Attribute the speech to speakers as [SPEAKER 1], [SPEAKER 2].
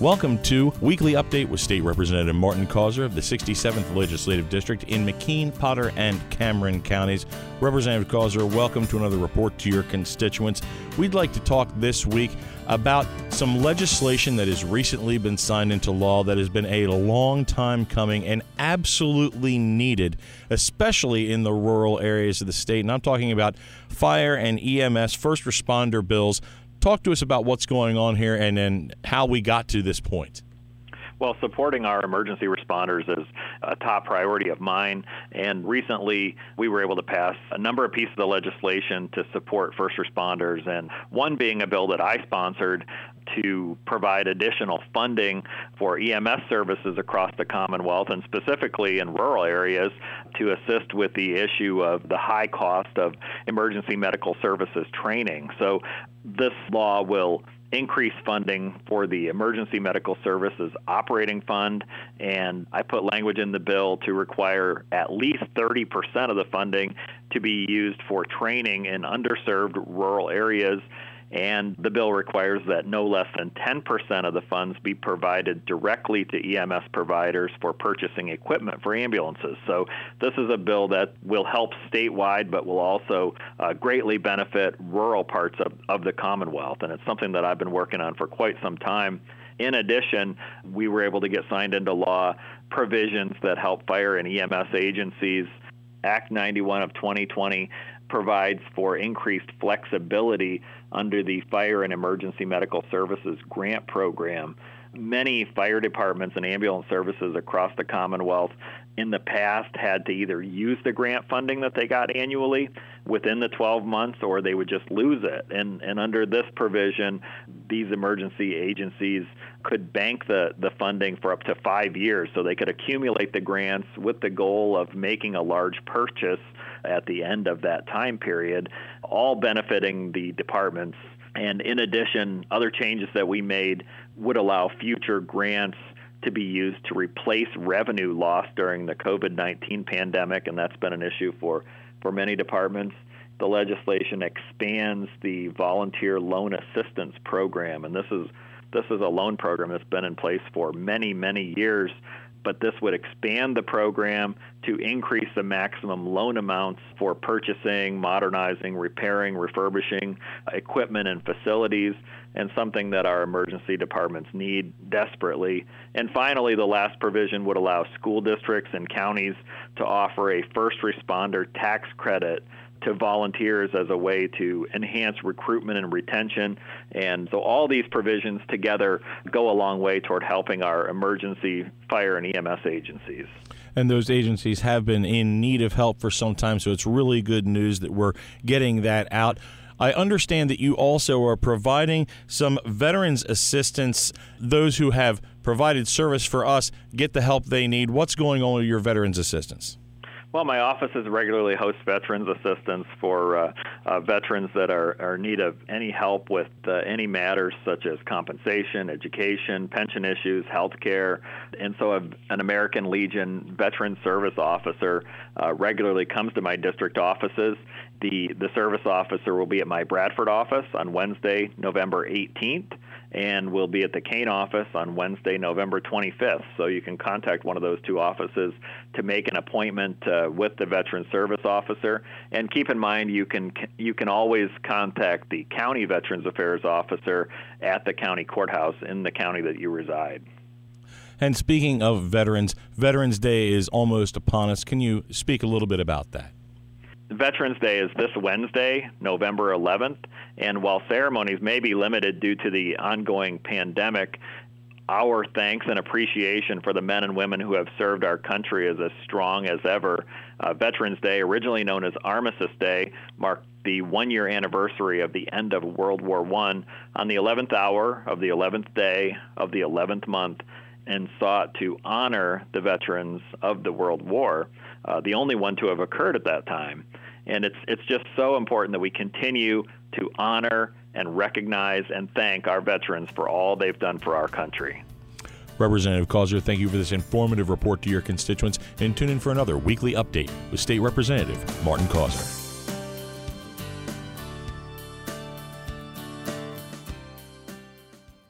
[SPEAKER 1] Welcome to Weekly Update with State Representative Martin Causer of the 67th Legislative District in McKean, Potter, and Cameron counties. Representative Causer, welcome to another report to your constituents. We'd like to talk this week about some legislation that has recently been signed into law that has been a long time coming and absolutely needed, especially in the rural areas of the state. And I'm talking about fire and EMS first responder bills talk to us about what's going on here and then how we got to this point.
[SPEAKER 2] Well, supporting our emergency responders is a top priority of mine. And recently, we were able to pass a number of pieces of legislation to support first responders, and one being a bill that I sponsored to provide additional funding for EMS services across the Commonwealth and specifically in rural areas to assist with the issue of the high cost of emergency medical services training. So, this law will increase funding for the Emergency Medical Services Operating Fund, and I put language in the bill to require at least 30% of the funding to be used for training in underserved rural areas and the bill requires that no less than 10% of the funds be provided directly to EMS providers for purchasing equipment for ambulances. So, this is a bill that will help statewide, but will also uh, greatly benefit rural parts of, of the Commonwealth. And it's something that I've been working on for quite some time. In addition, we were able to get signed into law provisions that help fire and EMS agencies. Act 91 of 2020 provides for increased flexibility under the Fire and Emergency Medical Services Grant Program. Many fire departments and ambulance services across the Commonwealth in the past had to either use the grant funding that they got annually within the 12 months or they would just lose it. And, and under this provision, these emergency agencies could bank the, the funding for up to five years so they could accumulate the grants with the goal of making a large purchase at the end of that time period, all benefiting the departments. And in addition, other changes that we made would allow future grants to be used to replace revenue lost during the COVID 19 pandemic, and that's been an issue for, for many departments. The legislation expands the volunteer loan assistance program, and this is this is a loan program that's been in place for many, many years but this would expand the program to increase the maximum loan amounts for purchasing, modernizing, repairing, refurbishing equipment and facilities, and something that our emergency departments need desperately. And finally, the last provision would allow school districts and counties to offer a first responder tax credit to volunteers as a way to enhance recruitment and retention. And so all these provisions together go a long way toward helping our emergency fire and EMS agencies.
[SPEAKER 1] And those agencies have been in need of help for some time, so it's really good news that we're getting that out. I understand that you also are providing some veterans assistance. Those who have provided service for us get the help they need. What's going on with your veterans assistance?
[SPEAKER 2] Well, my offices regularly host veterans assistance for uh, uh, veterans that are, are in need of any help with uh, any matters such as compensation, education, pension issues, health care. And so, an American Legion veteran service officer uh, regularly comes to my district offices. The, the service officer will be at my Bradford office on Wednesday, November 18th and we'll be at the Kane office on Wednesday, November 25th. So you can contact one of those two offices to make an appointment uh, with the Veteran Service Officer. And keep in mind, you can you can always contact the County Veterans Affairs Officer at the county courthouse in the county that you reside.
[SPEAKER 1] And speaking of veterans, Veterans Day is almost upon us. Can you speak a little bit about that?
[SPEAKER 2] Veterans Day is this Wednesday, November 11th, and while ceremonies may be limited due to the ongoing pandemic, our thanks and appreciation for the men and women who have served our country is as strong as ever. Uh, Veterans Day, originally known as Armistice Day, marked the one year anniversary of the end of World War I on the 11th hour of the 11th day of the 11th month and sought to honor the veterans of the World War, uh, the only one to have occurred at that time. And it's, it's just so important that we continue to honor and recognize and thank our veterans for all they've done for our country.
[SPEAKER 1] Representative Causer, thank you for this informative report to your constituents and tune in for another weekly update with State Representative Martin Causer.